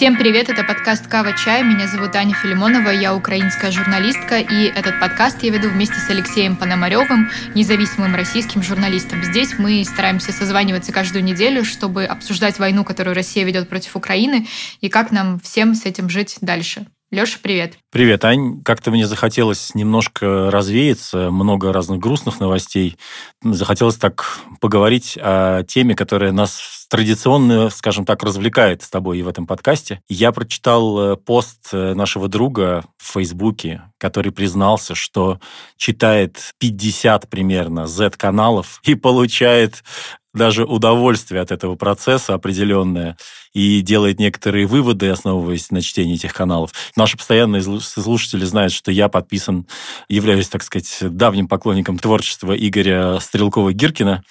Всем привет, это подкаст «Кава Чай». Меня зовут Аня Филимонова, я украинская журналистка, и этот подкаст я веду вместе с Алексеем Пономаревым, независимым российским журналистом. Здесь мы стараемся созваниваться каждую неделю, чтобы обсуждать войну, которую Россия ведет против Украины, и как нам всем с этим жить дальше. Леша, привет. Привет, Ань. Как-то мне захотелось немножко развеяться, много разных грустных новостей. Захотелось так поговорить о теме, которая нас традиционно, скажем так, развлекает с тобой и в этом подкасте. Я прочитал э, пост э, нашего друга в Фейсбуке, который признался, что читает 50 примерно Z-каналов и получает даже удовольствие от этого процесса определенное и делает некоторые выводы, основываясь на чтении этих каналов. Наши постоянные слушатели знают, что я подписан, являюсь, так сказать, давним поклонником творчества Игоря Стрелкова-Гиркина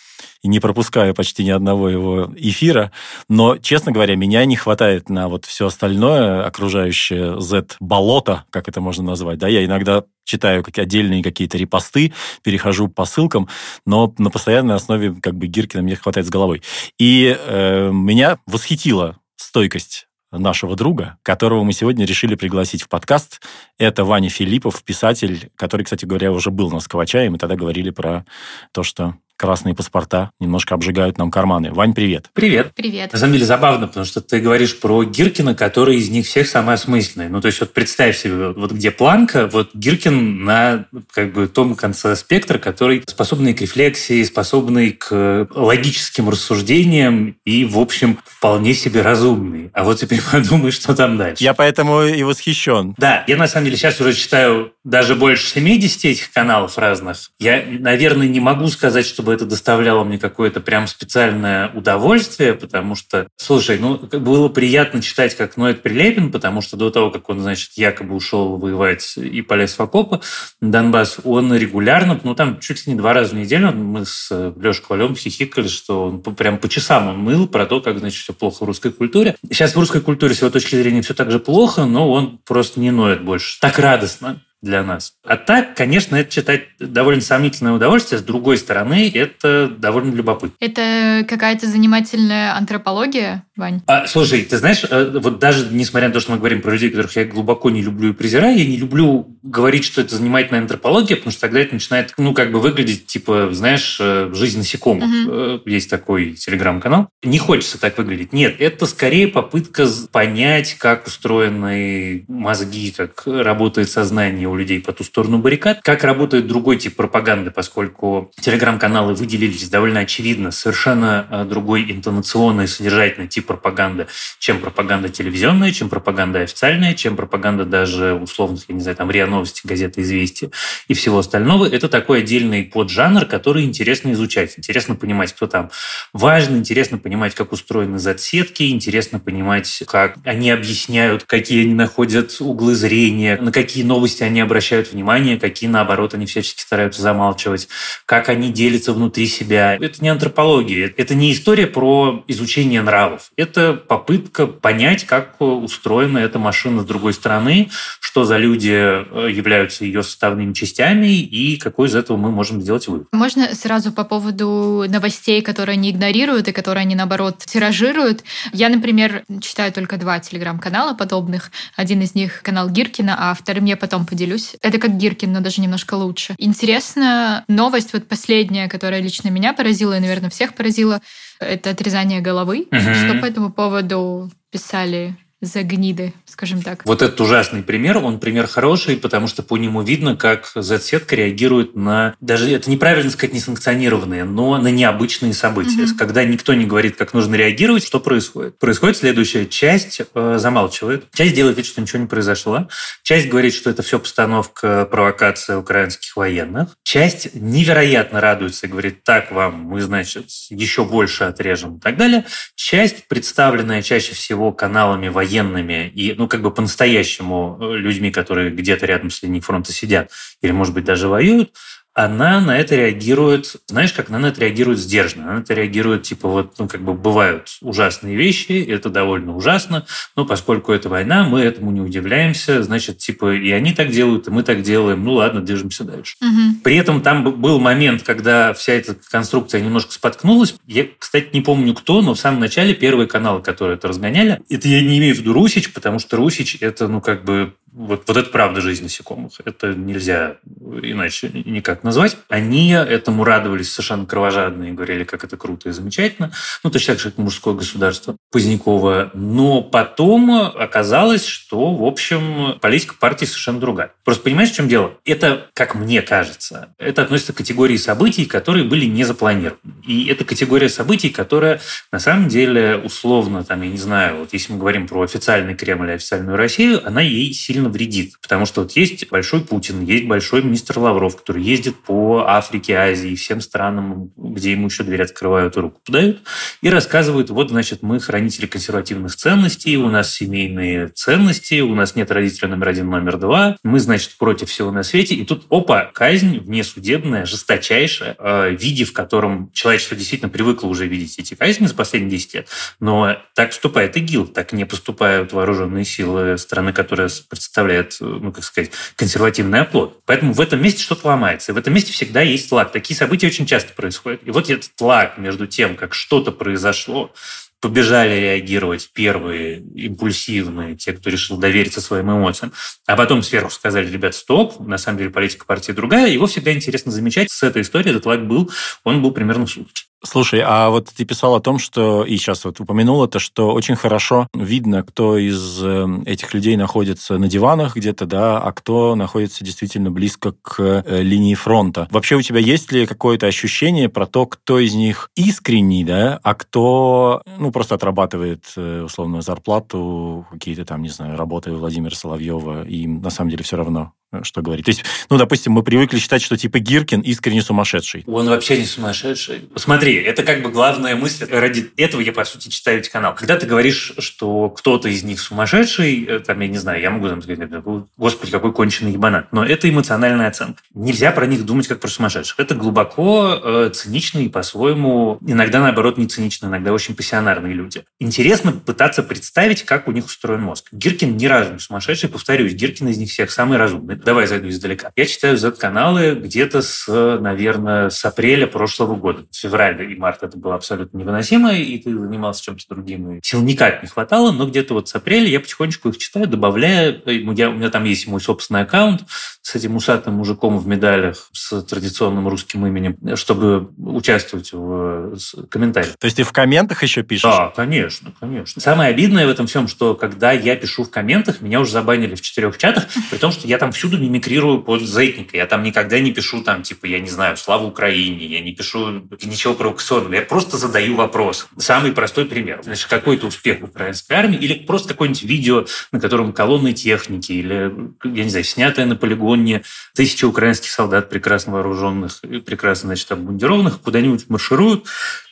и не пропускаю почти ни одного его эфира. Но, честно говоря, меня не хватает на вот все остальное окружающее Z-болото, как это можно назвать. Да, я иногда читаю как отдельные какие-то репосты, перехожу по ссылкам, но на постоянной основе как бы Гиркина мне хватает с головой. И э, меня восхитила стойкость нашего друга, которого мы сегодня решили пригласить в подкаст. Это Ваня Филиппов, писатель, который, кстати говоря, уже был на Сковача, и мы тогда говорили про то, что красные паспорта немножко обжигают нам карманы. Вань, привет. Привет. Привет. На самом деле забавно, потому что ты говоришь про Гиркина, который из них всех самый осмысленный. Ну, то есть вот представь себе, вот где планка, вот Гиркин на как бы том конце спектра, который способный к рефлексии, способный к логическим рассуждениям и, в общем, вполне себе разумный. А вот теперь подумай, что там дальше. Я поэтому и восхищен. Да, я на самом деле сейчас уже читаю даже больше 70 этих каналов разных. Я, наверное, не могу сказать, чтобы чтобы это доставляло мне какое-то прям специальное удовольствие, потому что, слушай, ну, было приятно читать, как ноет Прилепин, потому что до того, как он, значит, якобы ушел воевать и полез в окопы на Донбасс, он регулярно, ну, там чуть ли не два раза в неделю, мы с Лешей Ковалем хихикали, что он прям по часам он мыл про то, как, значит, все плохо в русской культуре. Сейчас в русской культуре, с его точки зрения, все так же плохо, но он просто не ноет больше. Так радостно для нас. А так, конечно, это читать довольно сомнительное удовольствие. С другой стороны, это довольно любопытно. Это какая-то занимательная антропология, Вань? А, слушай, ты знаешь, э, вот даже несмотря на то, что мы говорим про людей, которых я глубоко не люблю и презираю, я не люблю говорить, что это занимательная антропология, потому что тогда это начинает, ну, как бы выглядеть, типа, знаешь, э, жизнь насекомых. Угу. Есть такой телеграм-канал. Не хочется так выглядеть. Нет, это скорее попытка понять, как устроены мозги, как работает сознание у людей по ту сторону баррикад. Как работает другой тип пропаганды, поскольку телеграм-каналы выделились довольно очевидно совершенно э, другой интонационный, содержательный тип пропаганды, чем пропаганда телевизионная, чем пропаганда официальная, чем пропаганда даже условных, я не знаю, там РИА Новости, газеты «Известия» и всего остального. Это такой отдельный поджанр, который интересно изучать. Интересно понимать, кто там важно, интересно понимать, как устроены Z-сетки, интересно понимать, как они объясняют, какие они находят углы зрения, на какие новости они обращают внимание, какие, наоборот, они всячески стараются замалчивать, как они делятся внутри себя. Это не антропология, это не история про изучение нравов. Это попытка понять, как устроена эта машина с другой стороны, что за люди э, являются ее составными частями и какой из этого мы можем сделать вывод. Можно сразу по поводу новостей, которые они игнорируют и которые они, наоборот, тиражируют. Я, например, читаю только два телеграм-канала подобных. Один из них канал Гиркина, а вторым я потом поделюсь повторюсь. Это как Гиркин, но даже немножко лучше. Интересно, новость вот последняя, которая лично меня поразила и, наверное, всех поразила, это отрезание головы. Угу. Что по этому поводу писали за гниды, скажем так. Вот этот ужасный пример, он пример хороший, потому что по нему видно, как Z-сетка реагирует на, даже это неправильно сказать, несанкционированные, но на необычные события. Угу. Когда никто не говорит, как нужно реагировать, что происходит? Происходит следующее. Часть э, замалчивает, часть делает вид, что ничего не произошло, часть говорит, что это все постановка, провокация украинских военных, часть невероятно радуется и говорит, так вам, мы, значит, еще больше отрежем и так далее. Часть, представленная чаще всего каналами военных, военными и, ну, как бы по-настоящему э, людьми, которые где-то рядом с линией фронта сидят, или, может быть, даже воюют, она на это реагирует, знаешь, как она на это реагирует сдержанно. Она на это реагирует, типа, вот, ну, как бы бывают ужасные вещи, это довольно ужасно, но поскольку это война, мы этому не удивляемся, значит, типа, и они так делают, и мы так делаем, ну, ладно, движемся дальше. Угу. При этом там был момент, когда вся эта конструкция немножко споткнулась. Я, кстати, не помню кто, но в самом начале первые каналы, которые это разгоняли, это я не имею в виду Русич, потому что Русич – это, ну, как бы вот, вот это правда жизнь насекомых. Это нельзя иначе никак назвать. Они этому радовались совершенно кровожадно и говорили, как это круто и замечательно. Ну, точно так же, как мужское государство Позднякова. Но потом оказалось, что, в общем, политика партии совершенно другая. Просто понимаешь, в чем дело? Это, как мне кажется, это относится к категории событий, которые были не запланированы. И это категория событий, которая на самом деле условно, там, я не знаю, вот если мы говорим про официальный Кремль и официальную Россию, она ей сильно вредит. Потому что вот есть большой Путин, есть большой министр Лавров, который ездит по Африке, Азии, всем странам, где ему еще дверь открывают и руку подают, и рассказывают, вот, значит, мы хранители консервативных ценностей, у нас семейные ценности, у нас нет родителя номер один, номер два, мы, значит, против всего на свете. И тут, опа, казнь внесудебная, жесточайшая, э, в виде, в котором человечество действительно привыкло уже видеть эти казни за последние 10 лет. Но так поступает ИГИЛ, так не поступают вооруженные силы страны, которая представляет, ну, как сказать, консервативный оплот. Поэтому в этом месте что-то ломается. И в этом месте всегда есть лаг. Такие события очень часто происходят. И вот этот лаг между тем, как что-то произошло, побежали реагировать первые импульсивные, те, кто решил довериться своим эмоциям, а потом сверху сказали, ребят, стоп, на самом деле политика партии другая, его всегда интересно замечать. С этой историей этот лаг был, он был примерно сутки. Слушай, а вот ты писал о том, что, и сейчас вот упомянул это, что очень хорошо видно, кто из эм, этих людей находится на диванах где-то, да, а кто находится действительно близко к э, линии фронта. Вообще у тебя есть ли какое-то ощущение про то, кто из них искренний, да, а кто, ну, просто отрабатывает, э, условно, зарплату, какие-то там, не знаю, работы Владимира Соловьева, и им на самом деле все равно? Э, что говорить. То есть, ну, допустим, мы привыкли считать, что типа Гиркин искренне сумасшедший. Он вообще не сумасшедший. Смотри, это как бы главная мысль. Ради этого я, по сути, читаю эти каналы. Когда ты говоришь, что кто-то из них сумасшедший, э, там, я не знаю, я могу там сказать, господи, какой конченый ебанат. Но это эмоциональная оценка. Нельзя про них думать как про сумасшедших. Это глубоко э, циничные и по-своему, иногда, наоборот, не циничные, иногда очень пассионарные люди. Интересно пытаться представить, как у них устроен мозг. Гиркин ни разу не сумасшедший, повторюсь, Гиркин из них всех самый разумный давай зайду издалека. Я читаю Z-каналы где-то с, наверное, с апреля прошлого года. Февраль и март это было абсолютно невыносимо, и ты занимался чем-то другим. И сил никак не хватало, но где-то вот с апреля я потихонечку их читаю, добавляю. Я, у меня там есть мой собственный аккаунт с этим усатым мужиком в медалях с традиционным русским именем, чтобы участвовать в комментариях. То есть ты в комментах еще пишешь? Да, конечно, конечно. Самое обидное в этом всем, что когда я пишу в комментах, меня уже забанили в четырех чатах, при том, что я там всюду мимикрирую под зейтника. Я там никогда не пишу, там, типа, я не знаю, слава Украине, я не пишу ничего провокационного. Я просто задаю вопрос. Самый простой пример. Значит, какой-то успех украинской армии или просто какое-нибудь видео, на котором колонны техники или, я не знаю, снятое на полигоне тысячи украинских солдат, прекрасно вооруженных, прекрасно, значит, обмундированных, куда-нибудь маршируют,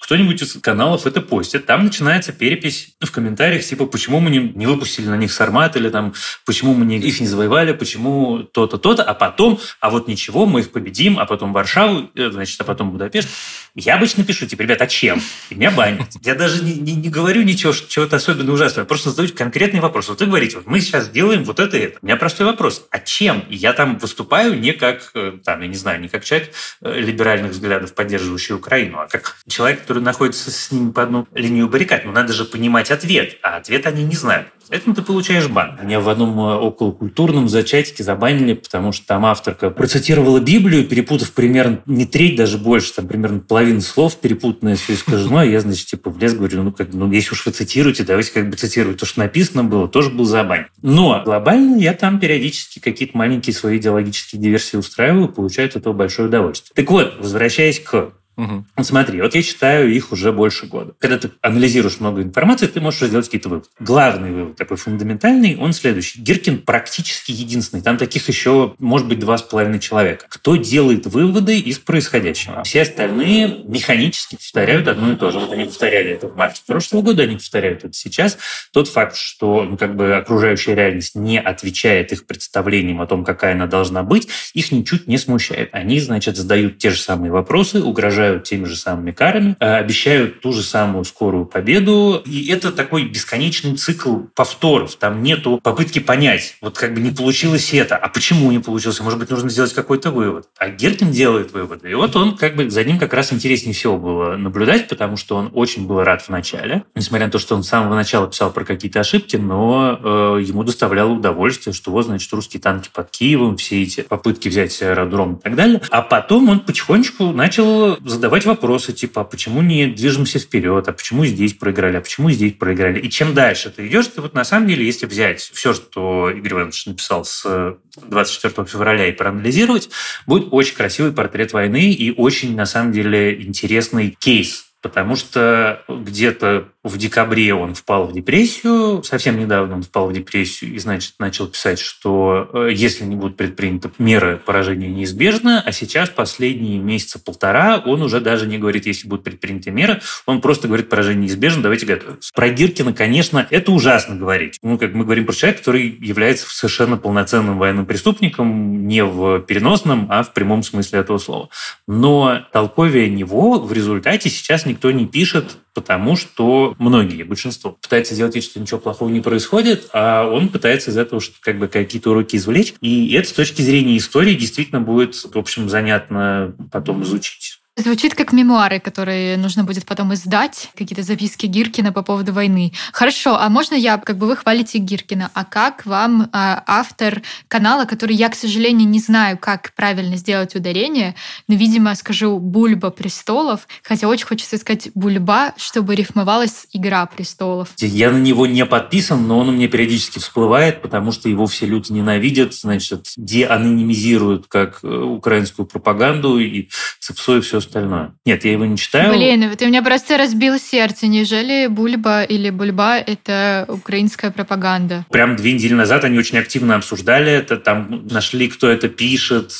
кто-нибудь из каналов это постит, там начинается перепись в комментариях, типа, почему мы не, не выпустили на них сармат, или там, почему мы не, их не завоевали, почему то-то, то-то, а потом, а вот ничего, мы их победим, а потом Варшаву, э, значит, а потом Будапешт. Я обычно пишу, типа, ребят, а чем? И меня банят. Я даже не, не, не говорю ничего, чего-то особенно ужасного, я просто задаю конкретный вопрос. Вот вы говорите, вот мы сейчас делаем вот это и это. У меня простой вопрос, а чем? И я там выступаю не как, э, там, я не знаю, не как человек э, либеральных взглядов, поддерживающий Украину, а как человек, который который находится с ним по одну линию баррикад. Но надо же понимать ответ, а ответ они не знают. Поэтому ты получаешь бан. Меня в одном э, околокультурном зачатике забанили, потому что там авторка процитировала Библию, перепутав примерно не треть, даже больше, там примерно половину слов перепутанное все искажено. Я, значит, типа влез, говорю, ну, как, ну, если уж вы цитируете, давайте как бы цитировать то, что написано было, тоже был забан. Но глобально я там периодически какие-то маленькие свои идеологические диверсии устраиваю, получаю от этого большое удовольствие. Так вот, возвращаясь к Угу. Смотри, вот я читаю их уже больше года. Когда ты анализируешь много информации, ты можешь сделать какие-то выводы. Главный вывод, такой фундаментальный, он следующий. Гиркин практически единственный. Там таких еще, может быть, два с половиной человека. Кто делает выводы из происходящего? Все остальные механически повторяют одно и то же. Вот они повторяли это в марте прошлого года, они повторяют это сейчас. Тот факт, что ну, как бы окружающая реальность не отвечает их представлениям о том, какая она должна быть, их ничуть не смущает. Они, значит, задают те же самые вопросы, угрожают угрожают теми же самыми карами, э, обещают ту же самую скорую победу. И это такой бесконечный цикл повторов. Там нету попытки понять, вот как бы не получилось это, а почему не получилось? Может быть, нужно сделать какой-то вывод. А Геркин делает выводы. И вот он как бы за ним как раз интереснее всего было наблюдать, потому что он очень был рад в начале. Несмотря на то, что он с самого начала писал про какие-то ошибки, но э, ему доставляло удовольствие, что вот, значит, русские танки под Киевом, все эти попытки взять аэродром и так далее. А потом он потихонечку начал задавать вопросы, типа, а почему не движемся вперед, а почему здесь проиграли, а почему здесь проиграли. И чем дальше ты идешь, ты вот на самом деле, если взять все, что Игорь Иванович написал с 24 февраля и проанализировать, будет очень красивый портрет войны и очень, на самом деле, интересный кейс потому что где-то в декабре он впал в депрессию, совсем недавно он впал в депрессию и, значит, начал писать, что э, если не будут предприняты меры, поражения неизбежно, а сейчас последние месяца полтора он уже даже не говорит, если будут предприняты меры, он просто говорит, поражение неизбежно, давайте готовиться. Про Гиркина, конечно, это ужасно говорить. Ну, как мы говорим про человека, который является совершенно полноценным военным преступником, не в переносном, а в прямом смысле этого слова. Но толковее него в результате сейчас никто не пишет, потому что многие, большинство, пытаются сделать вид, что ничего плохого не происходит, а он пытается из этого как бы какие-то уроки извлечь. И это с точки зрения истории действительно будет, в общем, занятно потом изучить. Звучит как мемуары, которые нужно будет потом издать, какие-то записки Гиркина по поводу войны. Хорошо, а можно я, как бы вы хвалите Гиркина, а как вам а, автор канала, который я, к сожалению, не знаю, как правильно сделать ударение, но, видимо, скажу «Бульба престолов», хотя очень хочется сказать «Бульба», чтобы рифмовалась «Игра престолов». Я на него не подписан, но он у меня периодически всплывает, потому что его все люди ненавидят, значит, деанонимизируют как э, украинскую пропаганду и цепсуют все остальное. Нет, я его не читаю. Блин, ты меня просто разбил сердце. Неужели Бульба или Бульба — это украинская пропаганда? Прям две недели назад они очень активно обсуждали это. Там нашли, кто это пишет,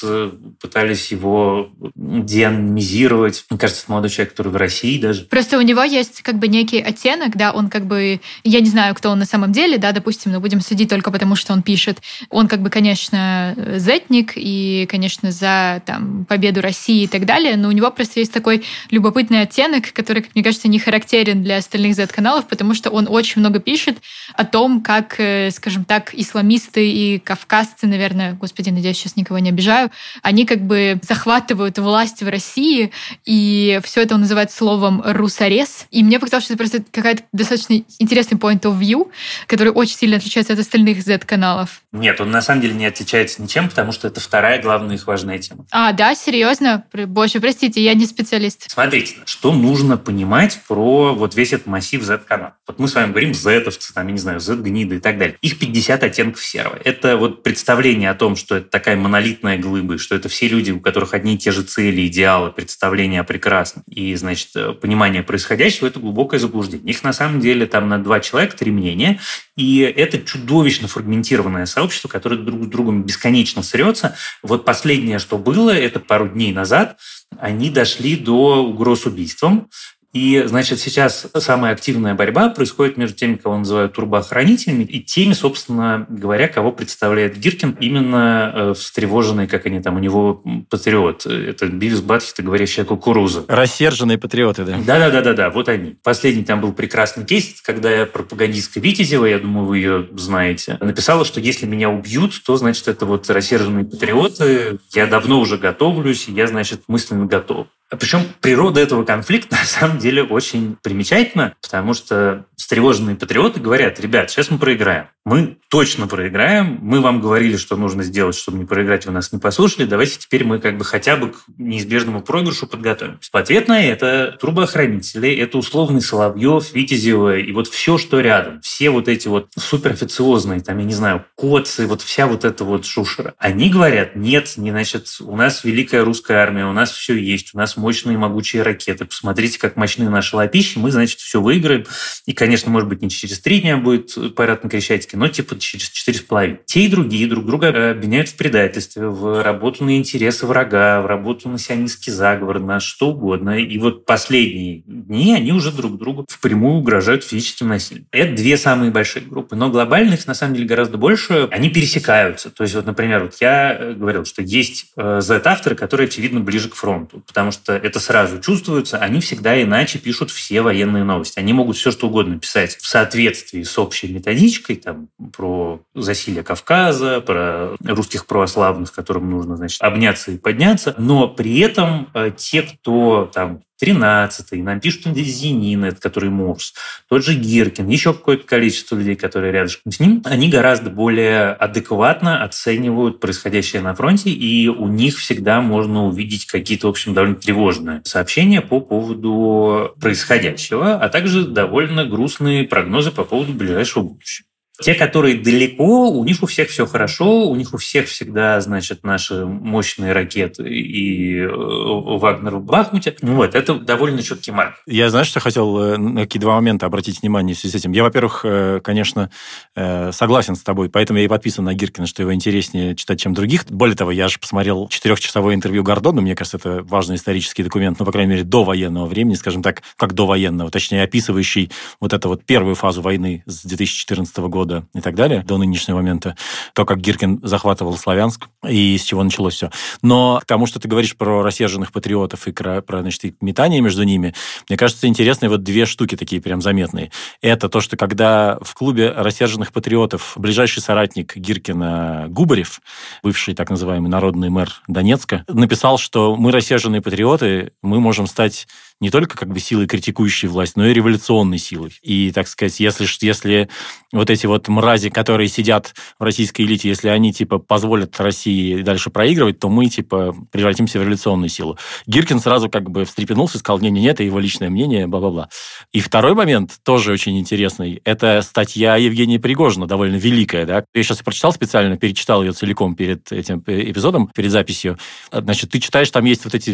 пытались его деанонимизировать. Мне кажется, это молодой человек, который в России даже. Просто у него есть как бы некий оттенок, да, он как бы... Я не знаю, кто он на самом деле, да, допустим, но будем судить только потому, что он пишет. Он как бы, конечно, зетник и, конечно, за там, победу России и так далее, но у него просто есть такой любопытный оттенок, который, как мне кажется, не характерен для остальных Z-каналов, потому что он очень много пишет о том, как, э, скажем так, исламисты и кавказцы, наверное, господи, надеюсь, сейчас никого не обижаю, они как бы захватывают власть в России, и все это он называет словом «русорез». И мне показалось, что это просто какая-то достаточно интересный point of view, который очень сильно отличается от остальных Z-каналов. Нет, он на самом деле не отличается ничем, потому что это вторая главная их важная тема. А, да, серьезно? Боже, простите, я не специалист. Смотрите, что нужно понимать про вот весь этот массив Z-канал. Вот мы с вами говорим Z-овцы, там, я не знаю, Z-гниды и так далее. Их 50 оттенков серого. Это вот представление о том, что это такая монолитная глыба, что это все люди, у которых одни и те же цели, идеалы, представления о прекрасном. И, значит, понимание происходящего – это глубокое заблуждение. Их на самом деле там на два человека три мнения, и это чудовищно фрагментированное сообщество, которое друг с другом бесконечно срется. Вот последнее, что было, это пару дней назад, они дошли до угроз убийством. И, значит, сейчас самая активная борьба происходит между теми, кого называют турбоохранителями, и теми, собственно говоря, кого представляет Гиркин, именно э, встревоженный, как они там, у него патриот. Это Бивис Батхита, говорящая кукуруза. Рассерженные патриоты, да? Да-да-да-да, вот они. Последний там был прекрасный кейс, когда пропагандистка Витязева, я думаю, вы ее знаете, написала, что если меня убьют, то, значит, это вот рассерженные патриоты, я давно уже готовлюсь, я, значит, мысленно готов. Причем природа этого конфликта на самом деле очень примечательна, потому что встревоженные патриоты говорят, ребят, сейчас мы проиграем. мы точно проиграем, мы вам говорили, что нужно сделать, чтобы не проиграть, вы нас не послушали, давайте теперь мы как бы хотя бы к неизбежному проигрышу подготовимся. В ответ на это трубоохранители, это условный Соловьев, Витязева и вот все, что рядом, все вот эти вот суперофициозные, там, я не знаю, коцы, вот вся вот эта вот шушера, они говорят, нет, не, значит, у нас великая русская армия, у нас все есть, у нас мощные могучие ракеты, посмотрите, как мощны наши лапищи, мы, значит, все выиграем. И, конечно, может быть, не через три дня будет парад на Крещатике, но типа через четыре с половиной. Те и другие друг друга обвиняют в предательстве, в работу на интересы врага, в работу на сионистский заговор, на что угодно. И вот последние дни они уже друг другу впрямую угрожают физическим насилием. Это две самые большие группы. Но глобальных, на самом деле, гораздо больше. Они пересекаются. То есть, вот, например, вот я э, говорил, что есть э, Z-авторы, которые, очевидно, ближе к фронту, потому что это сразу чувствуется. Они всегда иначе пишут все военные новости. Они могут все, что угодно писать в соответствии с общей методичкой, там, про засилие Кавказа, про русских православных, которым нужно, значит, обняться и подняться, но при этом э, те, кто там 13-й, нам пишут Зенин, это который Мурс, тот же Гиркин, еще какое-то количество людей, которые рядышком с ним, они гораздо более адекватно оценивают происходящее на фронте, и у них всегда можно увидеть какие-то, в общем, довольно тревожные сообщения по поводу происходящего, а также довольно грустные прогнозы по поводу ближайшего будущего. Те, которые далеко, у них у всех все хорошо, у них у всех всегда, значит, наши мощные ракеты и э, Вагнер в Бахмуте. Ну вот, это довольно четкий марк. Я, знаешь, что хотел э, на какие два момента обратить внимание в связи с этим. Я, во-первых, э, конечно, согласен с тобой, поэтому я и подписан на Гиркина, что его интереснее читать, чем других. Более того, я же посмотрел четырехчасовое интервью Гордона, мне кажется, это важный исторический документ, ну, по крайней мере, до военного времени, скажем так, как до военного, точнее, описывающий вот эту вот первую фазу войны с 2014 года года и так далее, до нынешнего момента, то, как Гиркин захватывал Славянск и с чего началось все. Но к тому, что ты говоришь про рассерженных патриотов и про, значит, метание между ними, мне кажется, интересные вот две штуки такие прям заметные. Это то, что когда в клубе рассерженных патриотов ближайший соратник Гиркина Губарев, бывший так называемый народный мэр Донецка, написал, что мы рассерженные патриоты, мы можем стать не только как бы силой, критикующей власть, но и революционной силой. И, так сказать, если, если вот эти вот мрази, которые сидят в российской элите, если они, типа, позволят России дальше проигрывать, то мы, типа, превратимся в революционную силу. Гиркин сразу как бы встрепенулся сказал, не, не, не, это его личное мнение, бла-бла-бла. И второй момент, тоже очень интересный, это статья Евгения Пригожина, довольно великая, да. Я сейчас прочитал специально, перечитал ее целиком перед этим эпизодом, перед записью. Значит, ты читаешь, там есть вот эти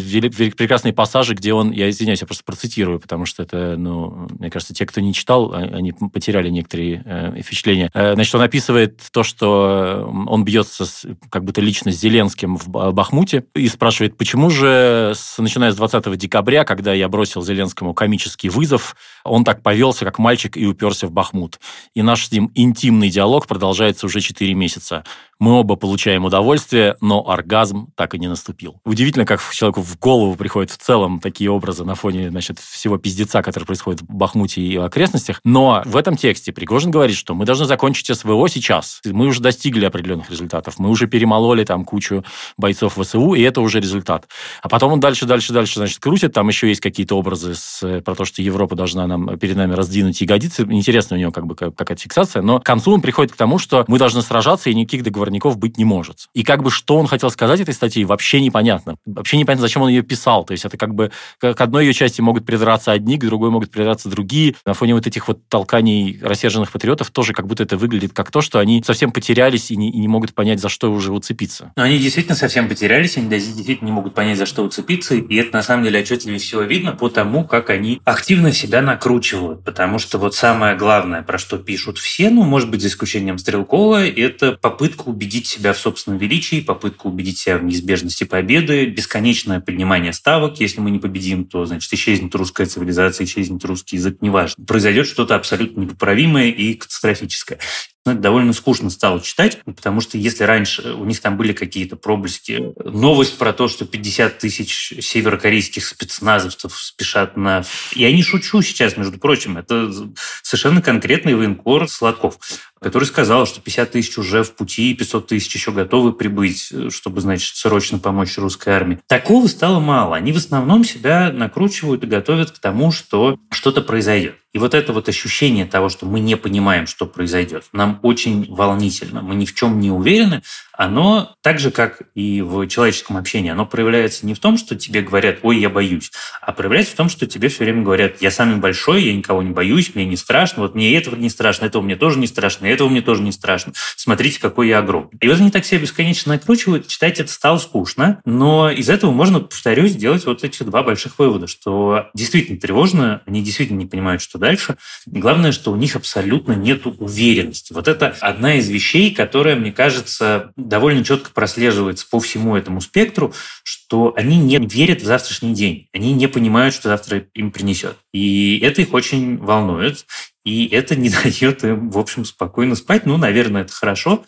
прекрасные пассажи, где он, я извиняюсь, я просто процитирую, потому что это, ну, мне кажется, те, кто не читал, а, они потеряли некоторые э, впечатления. Э, значит, он описывает то, что он бьется с, как будто лично с Зеленским в Бахмуте и спрашивает, почему же, с, начиная с 20 декабря, когда я бросил Зеленскому комический вызов, он так повелся, как мальчик, и уперся в Бахмут. И наш с ним интимный диалог продолжается уже 4 месяца. Мы оба получаем удовольствие, но оргазм так и не наступил. Удивительно, как человеку в голову приходят в целом такие образы на фоне значит, всего пиздеца, который происходит в Бахмуте и окрестностях. Но в этом тексте Пригожин говорит, что мы должны закончить СВО сейчас. Мы уже достигли определенных результатов. Мы уже перемололи там кучу бойцов ВСУ, и это уже результат. А потом он дальше, дальше, дальше, значит, крутит. Там еще есть какие-то образы с, про то, что Европа должна нам перед нами раздвинуть ягодицы. Интересно у него как бы какая-то фиксация. Но к концу он приходит к тому, что мы должны сражаться, и никаких договорников быть не может. И как бы что он хотел сказать этой статьей, вообще непонятно. Вообще непонятно, зачем он ее писал. То есть это как бы к одной ее части могут придраться одни, к другой могут придраться другие. На фоне вот этих вот толканий рассерженных патриотов тоже как будто это выглядит как то, что они совсем потерялись и не, и не могут понять, за что уже уцепиться. Но они действительно совсем потерялись, они действительно не могут понять, за что уцепиться, и это на самом деле отчетливее всего видно по тому, как они активно себя накручивают, потому что вот самое главное, про что пишут все, ну, может быть, за исключением Стрелкова, это попытка убедить себя в собственном величии, попытка убедить себя в неизбежности победы, бесконечное поднимание ставок. Если мы не победим, то, значит, исчезнет русская цивилизация, исчезнет русский язык, неважно. Произойдет что-то абсолютно непоправимое и катастрофическое. Но это довольно скучно стало читать, потому что если раньше у них там были какие-то проблески, новость про то, что 50 тысяч северокорейских спецназовцев спешат на... Я не шучу сейчас, между прочим, это совершенно конкретный военкор Сладков. который сказал, что 50 тысяч уже в пути, 500 тысяч еще готовы прибыть, чтобы, значит, срочно помочь русской армии. Такого стало мало. Они в основном себя накручивают и готовят к тому, что что-то произойдет. И вот это вот ощущение того, что мы не понимаем, что произойдет, нам очень волнительно. Мы ни в чем не уверены, оно так же, как и в человеческом общении, оно проявляется не в том, что тебе говорят, ой, я боюсь, а проявляется в том, что тебе все время говорят, я самый большой, я никого не боюсь, мне не страшно, вот мне этого не страшно, этого мне тоже не страшно, этого мне тоже не страшно. Смотрите, какой я огромный. И вот они так себя бесконечно накручивают, читать это стало скучно, но из этого можно, повторюсь, сделать вот эти два больших вывода, что действительно тревожно, они действительно не понимают, что дальше. Главное, что у них абсолютно нет уверенности. Вот это одна из вещей, которая, мне кажется, довольно четко прослеживается по всему этому спектру, что они не верят в завтрашний день. Они не понимают, что завтра им принесет. И это их очень волнует. И это не дает им, в общем, спокойно спать. Ну, наверное, это хорошо.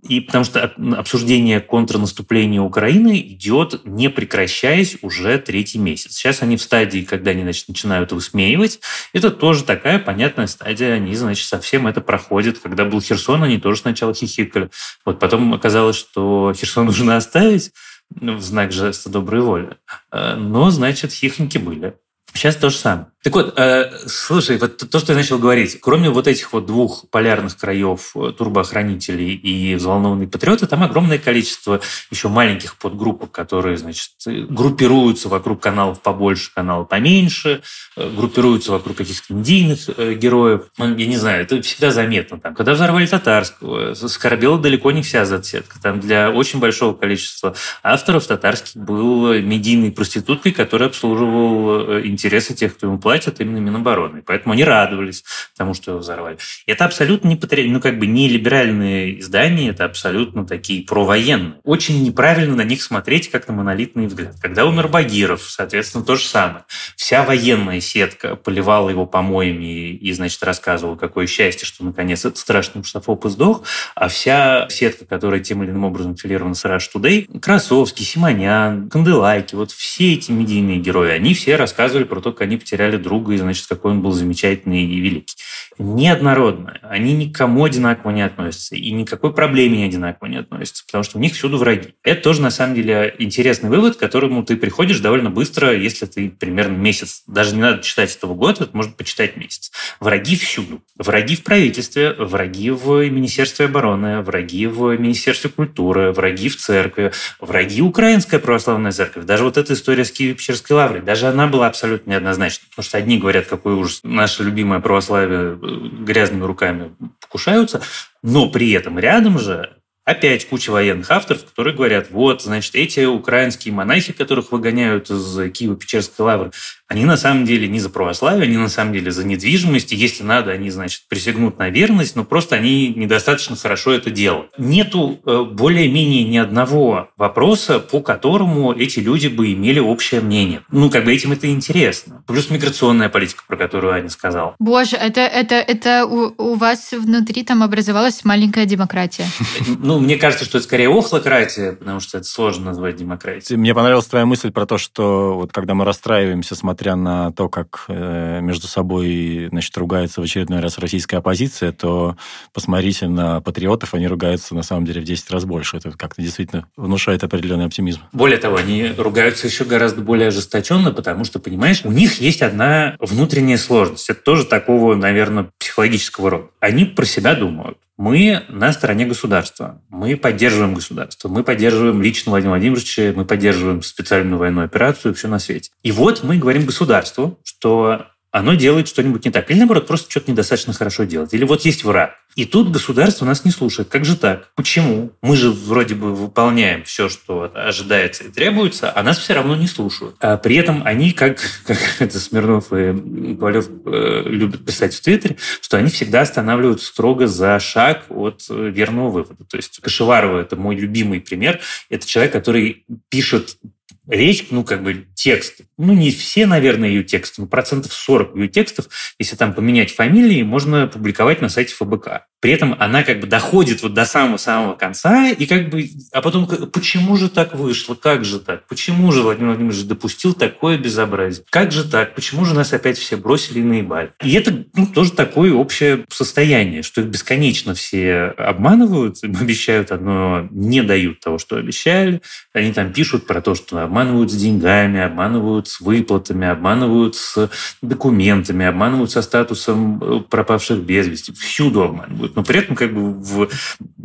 И потому что обсуждение контрнаступления Украины идет, не прекращаясь, уже третий месяц. Сейчас они в стадии, когда они значит, начинают высмеивать. Это тоже такая понятная стадия. Они, значит, совсем это проходят. Когда был Херсон, они тоже сначала хихикали. Вот потом оказалось, что Херсон нужно оставить в знак жеста доброй воли. Э, но, значит, хихоньки были. Сейчас то же самое. Так вот, э, слушай, вот то, что я начал говорить, кроме вот этих вот двух полярных краев э, турбоохранителей и взволнованные патриоты, там огромное количество еще маленьких подгруппок, которые, значит, группируются вокруг каналов побольше, каналов поменьше, э, группируются вокруг каких-то индийных э, героев. Ну, я не знаю, это всегда заметно. Там, когда взорвали татарского, скорбела далеко не вся зацетка. Там для очень большого количества авторов татарский был медийной проституткой, которая обслуживал э, интересы тех, кто ему платил платят именно Минобороны. Поэтому они радовались тому, что его взорвали. Это абсолютно не, патри... ну, как бы не либеральные издания, это абсолютно такие провоенные. Очень неправильно на них смотреть, как на монолитный взгляд. Когда умер Багиров, соответственно, то же самое. Вся военная сетка поливала его помоями и, значит, рассказывала, какое счастье, что наконец этот страшный русофоб сдох, а вся сетка, которая тем или иным образом филирована с Rush Today, Красовский, Симонян, Канделайки, вот все эти медийные герои, они все рассказывали про то, как они потеряли друга, и, значит, какой он был замечательный и великий. Неоднородно. Они никому одинаково не относятся, и никакой проблеме не одинаково не относятся, потому что у них всюду враги. Это тоже, на самом деле, интересный вывод, к которому ты приходишь довольно быстро, если ты примерно месяц, даже не надо читать этого года, это можно почитать месяц. Враги всюду. Враги в правительстве, враги в Министерстве обороны, враги в Министерстве культуры, враги в церкви, враги Украинская православная церковь. Даже вот эта история с Киево-Печерской лаврой, даже она была абсолютно неоднозначна, потому что что одни говорят, какой ужас, наше любимое православие э, грязными руками покушаются, но при этом рядом же опять куча военных авторов, которые говорят, вот, значит, эти украинские монахи, которых выгоняют из Киева-Печерской лавры, они на самом деле не за православие, они на самом деле за недвижимость, и если надо, они, значит, присягнут на верность, но просто они недостаточно хорошо это делают. Нету э, более-менее ни одного вопроса, по которому эти люди бы имели общее мнение. Ну, как бы этим это интересно. Плюс миграционная политика, про которую Аня сказала. Боже, это, это, это у, у вас внутри там образовалась маленькая демократия. Ну, мне кажется, что это скорее охлократия, потому что это сложно назвать демократией. Мне понравилась твоя мысль про то, что вот когда мы расстраиваемся, смотря несмотря на то, как э, между собой значит, ругается в очередной раз российская оппозиция, то посмотрите на патриотов, они ругаются на самом деле в 10 раз больше. Это как-то действительно внушает определенный оптимизм. Более того, они ругаются еще гораздо более ожесточенно, потому что, понимаешь, у них есть одна внутренняя сложность. Это тоже такого, наверное, психологического рода. Они про себя думают. Мы на стороне государства. Мы поддерживаем государство. Мы поддерживаем лично Владимира Владимировича, мы поддерживаем специальную военную операцию, все на свете. И вот мы говорим государству, что оно делает что-нибудь не так. Или, наоборот, просто что-то недостаточно хорошо делает. Или вот есть враг. И тут государство нас не слушает. Как же так? Почему? Мы же вроде бы выполняем все, что ожидается и требуется, а нас все равно не слушают. А при этом они, как, как это Смирнов и Ковалев э, любят писать в Твиттере, что они всегда останавливают строго за шаг от э, верного вывода. То есть Кашеварова – это мой любимый пример. Это человек, который пишет речь, ну, как бы текст, ну, не все, наверное, ее тексты, но процентов 40 ее текстов, если там поменять фамилии, можно публиковать на сайте ФБК. При этом она как бы доходит вот до самого-самого конца, и как бы, а потом, почему же так вышло, как же так, почему же Владимир Владимирович допустил такое безобразие, как же так, почему же нас опять все бросили и наебали. И это ну, тоже такое общее состояние, что их бесконечно все обманывают, им обещают одно, не дают того, что обещали, они там пишут про то, что обманывают с деньгами, обманывают с выплатами, обманывают с документами, обманывают со статусом э, пропавших без вести. Всюду обманывают. Но при этом как бы в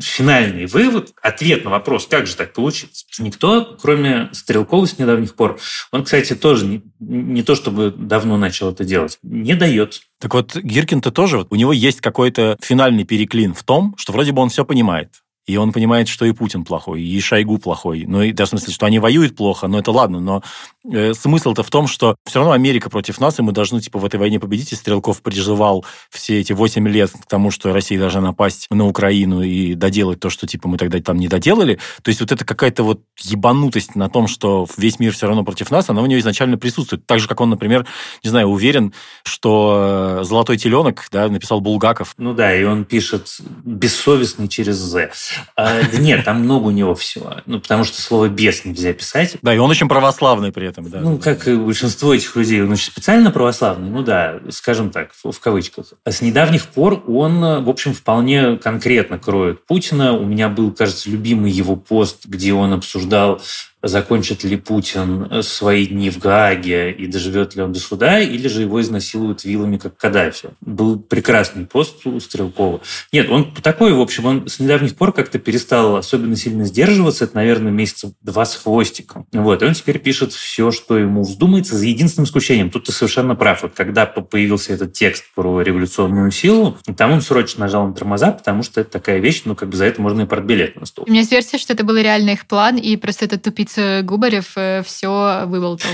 финальный вывод, ответ на вопрос, как же так получилось, никто, кроме Стрелкова с недавних пор, он, кстати, тоже не, не то чтобы давно начал это делать, не дает. Так вот, Гиркин-то тоже, у него есть какой-то финальный переклин в том, что вроде бы он все понимает. И он понимает, что и Путин плохой, и Шойгу плохой. Ну, и даже в смысле, что они воюют плохо, но это ладно. Но э, смысл-то в том, что все равно Америка против нас, и мы должны, типа, в этой войне победить. И Стрелков приживал все эти 8 лет к тому, что Россия должна напасть на Украину и доделать то, что, типа, мы тогда там не доделали. То есть вот это какая-то вот ебанутость на том, что весь мир все равно против нас, она у него изначально присутствует. Так же, как он, например, не знаю, уверен, что «Золотой теленок» да, написал Булгаков. Ну да, и он пишет «бессовестный через «з». А, да нет, там много у него всего. Ну, потому что слово «бес» нельзя писать. Да, и он очень православный при этом, да. Ну, как и большинство этих людей, он очень специально православный, ну да, скажем так, в, кавычках. А с недавних пор он, в общем, вполне конкретно кроет Путина. У меня был, кажется, любимый его пост, где он обсуждал закончит ли Путин свои дни в Гааге и доживет ли он до суда, или же его изнасилуют вилами, как Каддафи. Был прекрасный пост у Стрелкова. Нет, он такой, в общем, он с недавних пор как-то перестал особенно сильно сдерживаться. Это, наверное, месяцев два с хвостиком. Вот. И он теперь пишет все, что ему вздумается, за единственным исключением. Тут ты совершенно прав. Вот когда появился этот текст про революционную силу, там он срочно нажал на тормоза, потому что это такая вещь, ну, как бы за это можно и портбилет на стол. У меня есть версия, что это был реально их план, и просто этот тупица Губарев э, все выболтал.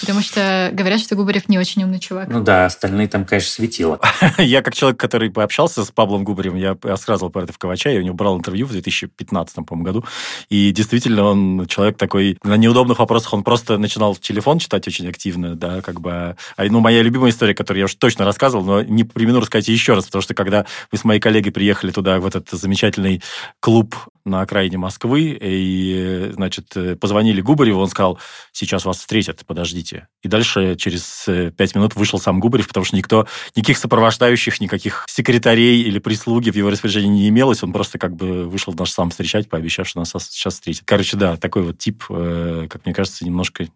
Потому что говорят, что Губарев не очень умный чувак. Ну да, остальные там, конечно, светило. я как человек, который пообщался с Павлом Губаревым, я рассказывал про это в Ковача, я у него брал интервью в 2015 по году, и действительно он человек такой, на неудобных вопросах он просто начинал телефон читать очень активно, да, как бы... А, ну, моя любимая история, которую я уже точно рассказывал, но не примену рассказать еще раз, потому что когда мы с моей коллегой приехали туда, в этот замечательный клуб на окраине Москвы, и, значит, позвонили Губареву, он сказал, сейчас вас встретят, подождите. И дальше через э, пять минут вышел сам Губарев, потому что никто, никаких сопровождающих, никаких секретарей или прислуги в его распоряжении не имелось, он просто как бы вышел наш сам встречать, пообещав, что нас сейчас встретит. Короче, да, такой вот тип, э, как мне кажется, немножко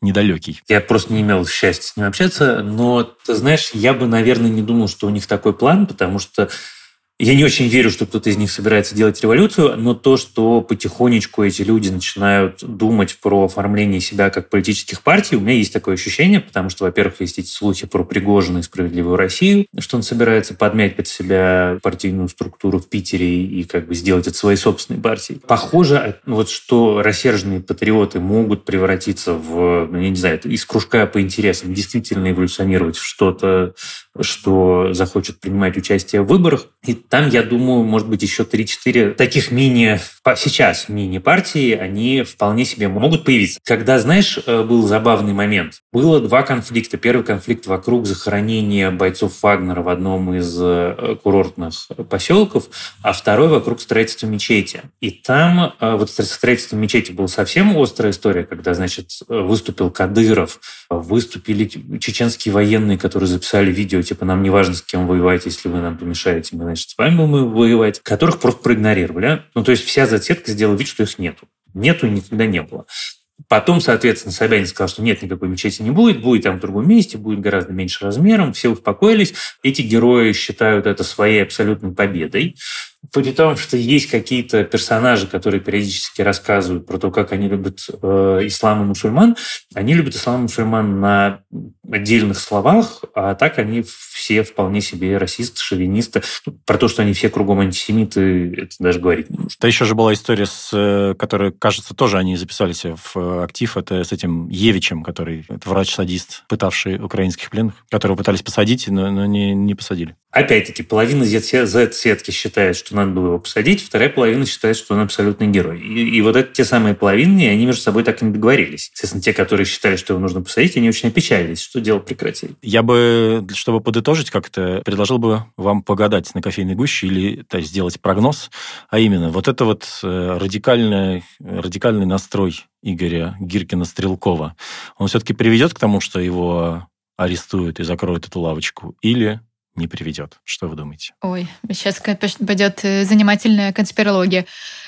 недалекий. Я просто не имел счастья с ним общаться, но, ты знаешь, я бы, наверное, не думал, что у них такой план, потому что я не очень верю, что кто-то из них собирается делать революцию, но то, что потихонечку эти люди начинают думать про оформление себя как политических партий, у меня есть такое ощущение, потому что, во-первых, есть эти слухи про Пригожина и Справедливую Россию, что он собирается подмять под себя партийную структуру в Питере и как бы сделать это своей собственной партией. Похоже, вот что рассерженные патриоты могут превратиться в, ну, я не знаю, из кружка по интересам действительно эволюционировать в что-то, что захочет принимать участие в выборах. И там, я думаю, может быть, еще 3-4 таких мини, сейчас мини-партии, они вполне себе могут появиться. Когда, знаешь, э, был забавный момент. Было два конфликта. Первый конфликт вокруг захоронения бойцов Вагнера в одном из э, курортных поселков, а второй вокруг строительства мечети. И там э, вот строительство мечети была совсем острая история, когда, значит, выступил Кадыров, выступили чеченские военные, которые записали видео, типа, нам не важно, с кем воевать, если вы нам помешаете, мы, значит, вами будем воевать, которых просто проигнорировали. А? Ну, то есть вся зацепка сделала вид, что их нету. Нету и никогда не было. Потом, соответственно, Собянин сказал, что нет, никакой мечети не будет, будет там в другом месте, будет гораздо меньше размером, все успокоились. Эти герои считают это своей абсолютной победой при том, что есть какие-то персонажи, которые периодически рассказывают про то, как они любят э, ислам и мусульман, они любят ислам и мусульман на отдельных словах, а так они все вполне себе расисты, шовинисты. Про то, что они все кругом антисемиты, это даже говорить не нужно. Да еще же была история, с, э, которой, кажется, тоже они записались в актив, это с этим Евичем, который врач-садист, пытавший украинских пленных, которого пытались посадить, но, но не, не посадили. Опять-таки, половина Z-сетки считает, что надо было его посадить, вторая половина считает, что он абсолютный герой. И, и вот это те самые половины, они между собой так и не договорились. Естественно, те, которые считали, что его нужно посадить, они очень опечалились, что дело прекратили. Я бы, чтобы подытожить как-то, предложил бы вам погадать на кофейной гуще или то сделать прогноз, а именно вот это вот э, радикальный, радикальный настрой Игоря Гиркина-Стрелкова, он все-таки приведет к тому, что его арестуют и закроют эту лавочку, или не приведет. Что вы думаете? Ой, сейчас пойдет э, занимательная конспирология.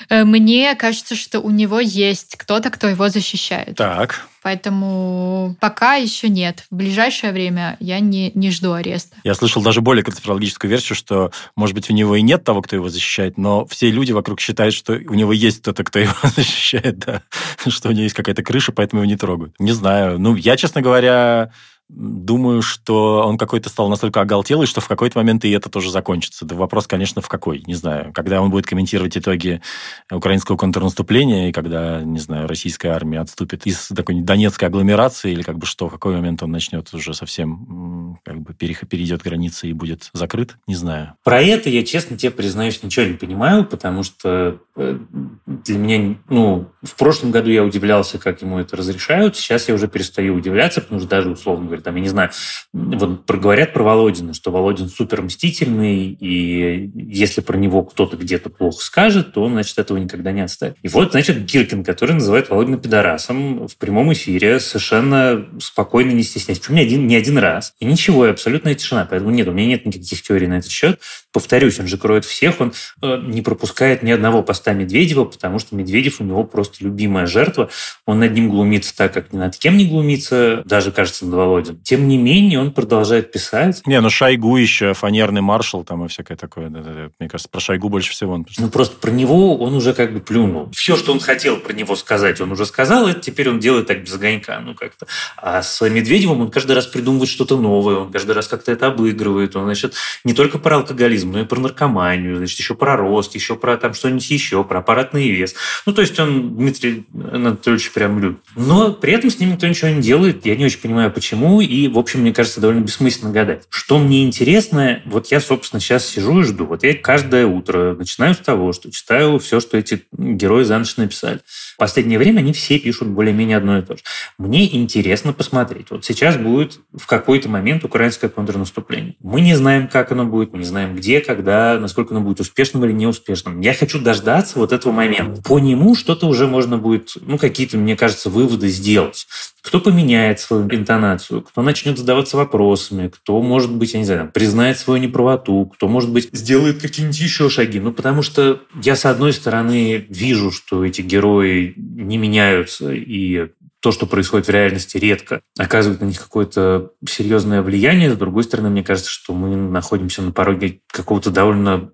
Э, мне кажется, что у него есть кто-то, кто его защищает. Так. Поэтому пока еще нет. В ближайшее время я не, не жду ареста. Я слышал даже более конспирологическую версию, что, может быть, у него и нет того, кто его защищает, но все люди вокруг считают, что у него есть кто-то, кто его защищает, да. Что у него есть какая-то крыша, поэтому его не трогают. Не знаю. Ну, я, честно говоря, Думаю, что он какой-то стал настолько оголтелый, что в какой-то момент и это тоже закончится. Да вопрос, конечно, в какой, не знаю. Когда он будет комментировать итоги украинского контрнаступления, и когда, не знаю, российская армия отступит из такой донецкой агломерации, или как бы что, в какой момент он начнет уже совсем как бы перейдет границы и будет закрыт, не знаю. Про это я, честно тебе признаюсь, ничего не понимаю, потому что э, для меня, ну, в прошлом году я удивлялся, как ему это разрешают, сейчас я уже перестаю удивляться, потому что даже, условно говоря, там, я не знаю, вот говорят про Володина, что Володин супер мстительный, и если про него кто-то где-то плохо скажет, то он, значит, этого никогда не отставит. И вот, значит, Гиркин, который называет Володина пидорасом в прямом эфире, совершенно спокойно, не стесняясь. Причем не один, не один раз. И ничего, и абсолютная тишина. Поэтому нет, у меня нет никаких теорий на этот счет. Повторюсь, он же кроет всех, он э, не пропускает ни одного поста Медведева, потому что Медведев у него просто любимая жертва. Он над ним глумится так, как ни над кем не глумится, даже, кажется, над Володиным образом. Тем не менее, он продолжает писать. Не, ну Шойгу еще, фанерный маршал там и всякое такое. Мне кажется, про Шойгу больше всего он Ну, просто про него он уже как бы плюнул. Все, что он хотел про него сказать, он уже сказал, это теперь он делает так без огонька, ну как-то. А с Медведевым он каждый раз придумывает что-то новое, он каждый раз как-то это обыгрывает. Он, значит, не только про алкоголизм, но и про наркоманию, значит, еще про рост, еще про там что-нибудь еще, про аппаратный вес. Ну, то есть он Дмитрий Анатольевич прям любит. Но при этом с ним никто ничего не делает. Я не очень понимаю, почему и, в общем, мне кажется, довольно бессмысленно гадать. Что мне интересно, вот я, собственно, сейчас сижу и жду. Вот я каждое утро начинаю с того, что читаю все, что эти герои за ночь написали. В последнее время они все пишут более-менее одно и то же. Мне интересно посмотреть. Вот сейчас будет в какой-то момент украинское контрнаступление. Мы не знаем, как оно будет, мы не знаем, где, когда, насколько оно будет успешным или неуспешным. Я хочу дождаться вот этого момента. По нему что-то уже можно будет, ну, какие-то, мне кажется, выводы сделать. Кто поменяет свою интонацию, кто начнет задаваться вопросами, кто, может быть, я не знаю, признает свою неправоту, кто, может быть, сделает какие-нибудь еще шаги. Ну, потому что я, с одной стороны, вижу, что эти герои не меняются, и то, что происходит в реальности, редко оказывает на них какое-то серьезное влияние. С другой стороны, мне кажется, что мы находимся на пороге какого-то довольно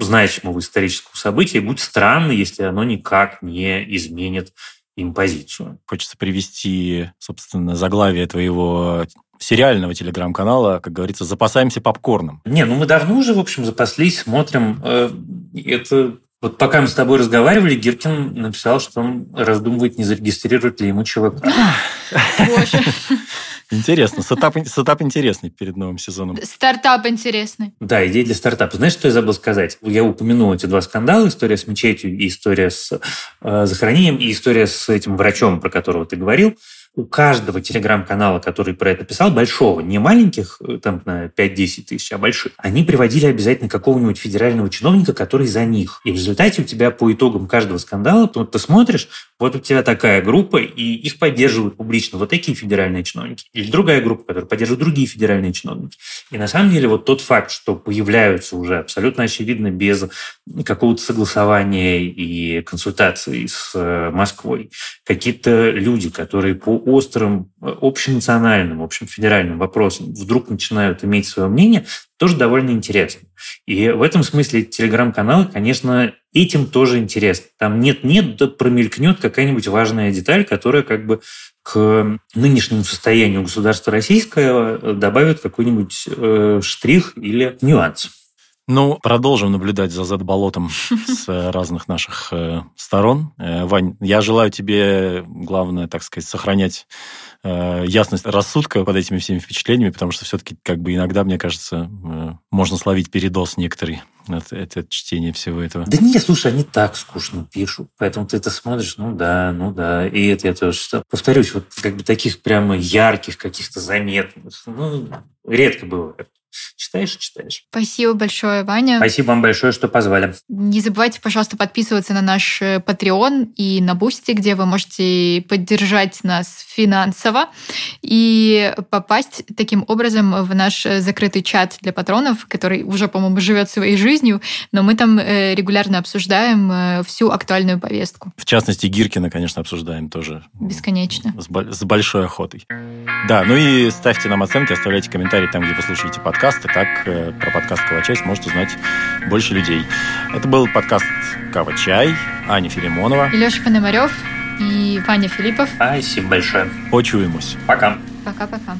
значимого исторического события. И будет странно, если оно никак не изменит им позицию. Хочется привести, собственно, заглавие твоего сериального телеграм-канала, как говорится, запасаемся попкорном. Не, ну мы давно уже, в общем, запаслись, смотрим. Э, это вот пока мы с тобой разговаривали, Гиркин написал, что он раздумывает, не зарегистрировать ли ему ЧВК. Боже. Интересно. Сетап, сетап интересный перед новым сезоном. Стартап интересный. Да, идея для стартапа. Знаешь, что я забыл сказать? Я упомянул эти два скандала. История с мечетью и история с э, захоронением, и история с этим врачом, про которого ты говорил у каждого телеграм-канала, который про это писал, большого, не маленьких, э, там, на 5-10 тысяч, а больших, они приводили обязательно какого-нибудь федерального чиновника, который за них. И в результате у тебя по итогам каждого скандала, вот ты смотришь, вот у тебя такая группа, и их поддерживают публично вот такие федеральные чиновники. Или другая группа, которая поддерживает другие федеральные чиновники. И на самом деле вот тот факт, что появляются уже абсолютно очевидно без какого-то согласования и консультации с э, Москвой какие-то люди, которые по острым э, общенациональным, общем федеральным вопросам вдруг начинают иметь свое мнение, тоже довольно интересно. И в этом смысле телеграм-каналы, конечно, этим тоже интересно. Там нет-нет, да промелькнет какая-нибудь важная деталь, которая как бы к нынешнему состоянию государства российского э, добавит какой-нибудь э, штрих или нюанс. Ну, продолжим наблюдать за Z-болотом с э, разных наших э, сторон. Э, Вань, я желаю тебе, главное, так сказать, сохранять ясность рассудка под этими всеми впечатлениями, потому что все-таки как бы иногда, мне кажется, можно словить передоз некоторый. Это, это чтение всего этого. Да не, слушай, они так скучно пишут. Поэтому ты это смотришь, ну да, ну да. И это я тоже повторюсь, вот как бы таких прямо ярких каких-то заметных, ну, редко бывает. Читаешь читаешь. Спасибо большое, Ваня. Спасибо вам большое, что позвали. Не забывайте, пожалуйста, подписываться на наш э, Patreon и на Boosty, где вы можете поддержать нас финансово и попасть таким образом в наш э, закрытый чат для патронов, который уже, по-моему, живет своей жизнью, но мы там э, регулярно обсуждаем всю актуальную повестку. В частности, Гиркина, конечно, обсуждаем тоже. Бесконечно. С, с большой охотой. Да, ну и ставьте нам оценки, оставляйте комментарии там, где вы слушаете подкаст подкасты, так э, про подкаст «Кава-чай» сможет узнать больше людей. Это был подкаст «Кава-чай», Аня Филимонова. И Леша Пономарев, и Ваня Филиппов. Спасибо большое. Почуемся. Пока. Пока-пока.